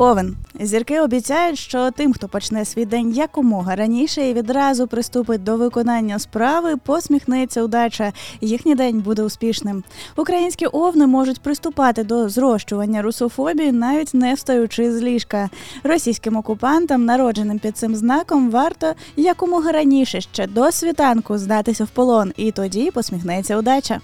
Овен. Зірки обіцяють, що тим, хто почне свій день якомога раніше і відразу приступить до виконання справи, посміхнеться удача. Їхній день буде успішним. Українські овни можуть приступати до зрощування русофобії, навіть не встаючи з ліжка. Російським окупантам, народженим під цим знаком, варто якомога раніше ще до світанку здатися в полон, і тоді посміхнеться удача.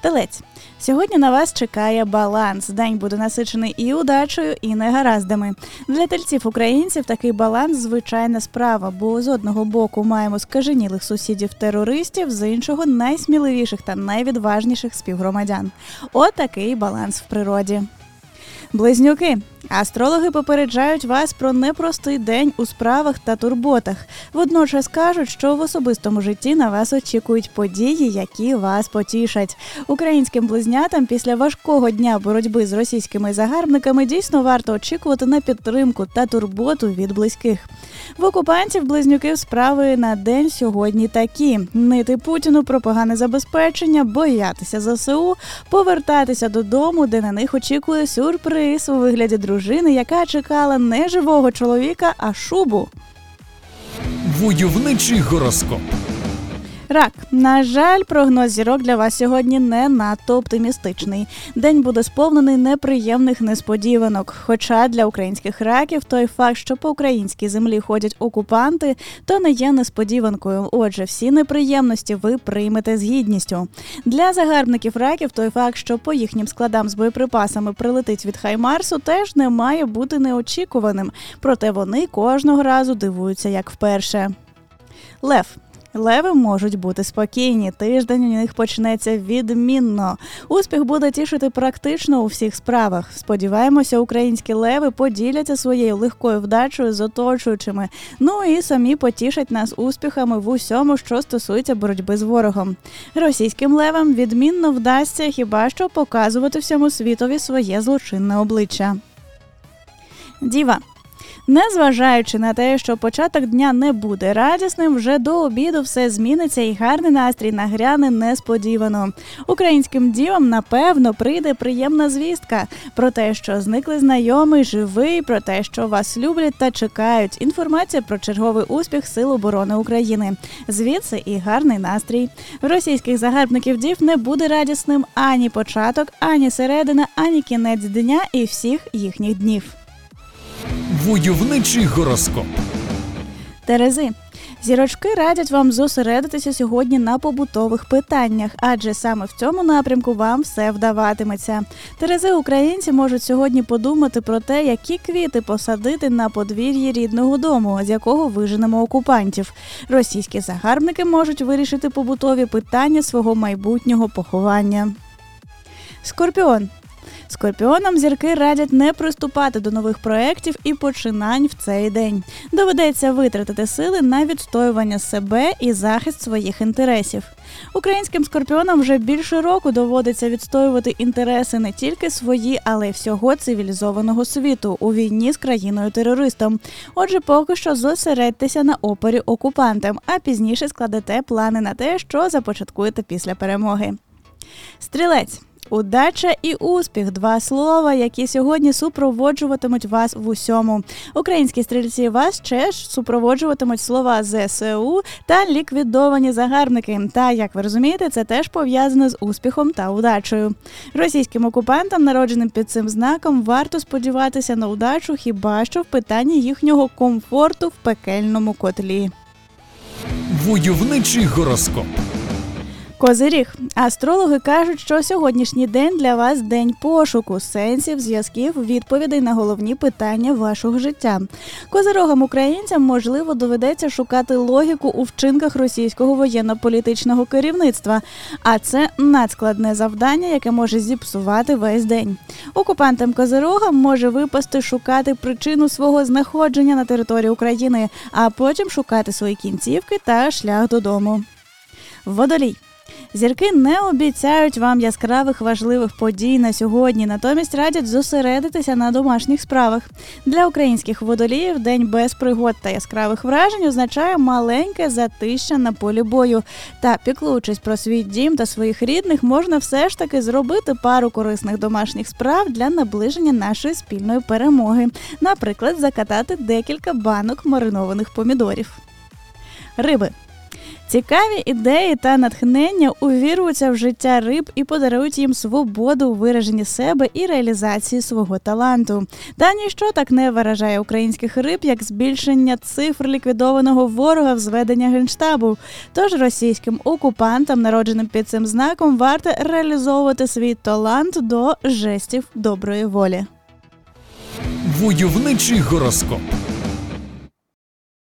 Телець. Сьогодні на вас чекає баланс. День буде насичений і удачею, і негараздами. Для тельців українців такий баланс звичайна справа, бо з одного боку маємо скаженілих сусідів-терористів, з іншого найсміливіших та найвідважніших співгромадян. Отакий баланс в природі. Близнюки. Астрологи попереджають вас про непростий день у справах та турботах. Водночас кажуть, що в особистому житті на вас очікують події, які вас потішать. Українським близнятам після важкого дня боротьби з російськими загарбниками дійсно варто очікувати на підтримку та турботу від близьких. В окупантів близнюків справи на день сьогодні такі: нити Путіну про погане забезпечення, боятися ЗСУ, повертатися додому, де на них очікує сюрприз у вигляді дружини, яка чекала не живого чоловіка, а шубу. Войовничий гороскоп. Рак, на жаль, прогноз зірок для вас сьогодні не надто оптимістичний. День буде сповнений неприємних несподіванок. Хоча для українських раків той факт, що по українській землі ходять окупанти, то не є несподіванкою. Отже, всі неприємності ви приймете з гідністю. Для загарбників раків той факт, що по їхнім складам з боєприпасами прилетить від Хаймарсу, теж не має бути неочікуваним. Проте вони кожного разу дивуються як вперше. Лев Леви можуть бути спокійні. Тиждень у них почнеться відмінно. Успіх буде тішити практично у всіх справах. Сподіваємося, українські леви поділяться своєю легкою вдачею з оточуючими. Ну і самі потішать нас успіхами в усьому, що стосується боротьби з ворогом. Російським левам відмінно вдасться хіба що показувати всьому світові своє злочинне обличчя. Діва Незважаючи на те, що початок дня не буде радісним, вже до обіду все зміниться і гарний настрій нагряне несподівано. Українським дівам напевно прийде приємна звістка про те, що зникли знайомий, живий, про те, що вас люблять та чекають. Інформація про черговий успіх Сил оборони України. Звідси і гарний настрій. Російських загарбників дів не буде радісним ані початок, ані середина, ані кінець дня і всіх їхніх днів. Войовничий гороскоп. Терези. Зірочки радять вам зосередитися сьогодні на побутових питаннях, адже саме в цьому напрямку вам все вдаватиметься. Терези українці можуть сьогодні подумати про те, які квіти посадити на подвір'ї рідного дому, з якого виженемо окупантів. Російські загарбники можуть вирішити побутові питання свого майбутнього поховання. Скорпіон Скорпіонам зірки радять не приступати до нових проєктів і починань в цей день. Доведеться витратити сили на відстоювання себе і захист своїх інтересів. Українським скорпіонам вже більше року доводиться відстоювати інтереси не тільки свої, але й всього цивілізованого світу у війні з країною терористом. Отже, поки що зосередьтеся на опорі окупантам, а пізніше складете плани на те, що започаткуєте після перемоги. Стрілець. Удача і успіх два слова, які сьогодні супроводжуватимуть вас в усьому. Українські стрільці вас ще ж супроводжуватимуть слова ЗСУ та ліквідовані загарбники. Та як ви розумієте, це теж пов'язано з успіхом та удачею. Російським окупантам, народженим під цим знаком, варто сподіватися на удачу, хіба що в питанні їхнього комфорту в пекельному котлі. Войовничий гороскоп. Козиріг. Астрологи кажуть, що сьогоднішній день для вас день пошуку, сенсів, зв'язків, відповідей на головні питання вашого життя. Козирогам українцям можливо доведеться шукати логіку у вчинках російського воєнно-політичного керівництва, а це надскладне завдання, яке може зіпсувати весь день. Окупантам Козирогам може випасти шукати причину свого знаходження на території України, а потім шукати свої кінцівки та шлях додому. Водолій. Зірки не обіцяють вам яскравих важливих подій на сьогодні, натомість радять зосередитися на домашніх справах. Для українських водоліїв день без пригод та яскравих вражень означає маленьке затища на полі бою. Та піклуючись про свій дім та своїх рідних, можна все ж таки зробити пару корисних домашніх справ для наближення нашої спільної перемоги. Наприклад, закатати декілька банок маринованих помідорів. Риби. Цікаві ідеї та натхнення увіруються в життя риб і подарують їм свободу у вираженні себе і реалізації свого таланту. Та ніщо так не виражає українських риб, як збільшення цифр ліквідованого ворога в зведення генштабу. Тож російським окупантам, народженим під цим знаком, варто реалізовувати свій талант до жестів доброї волі. Войовничий гороскоп.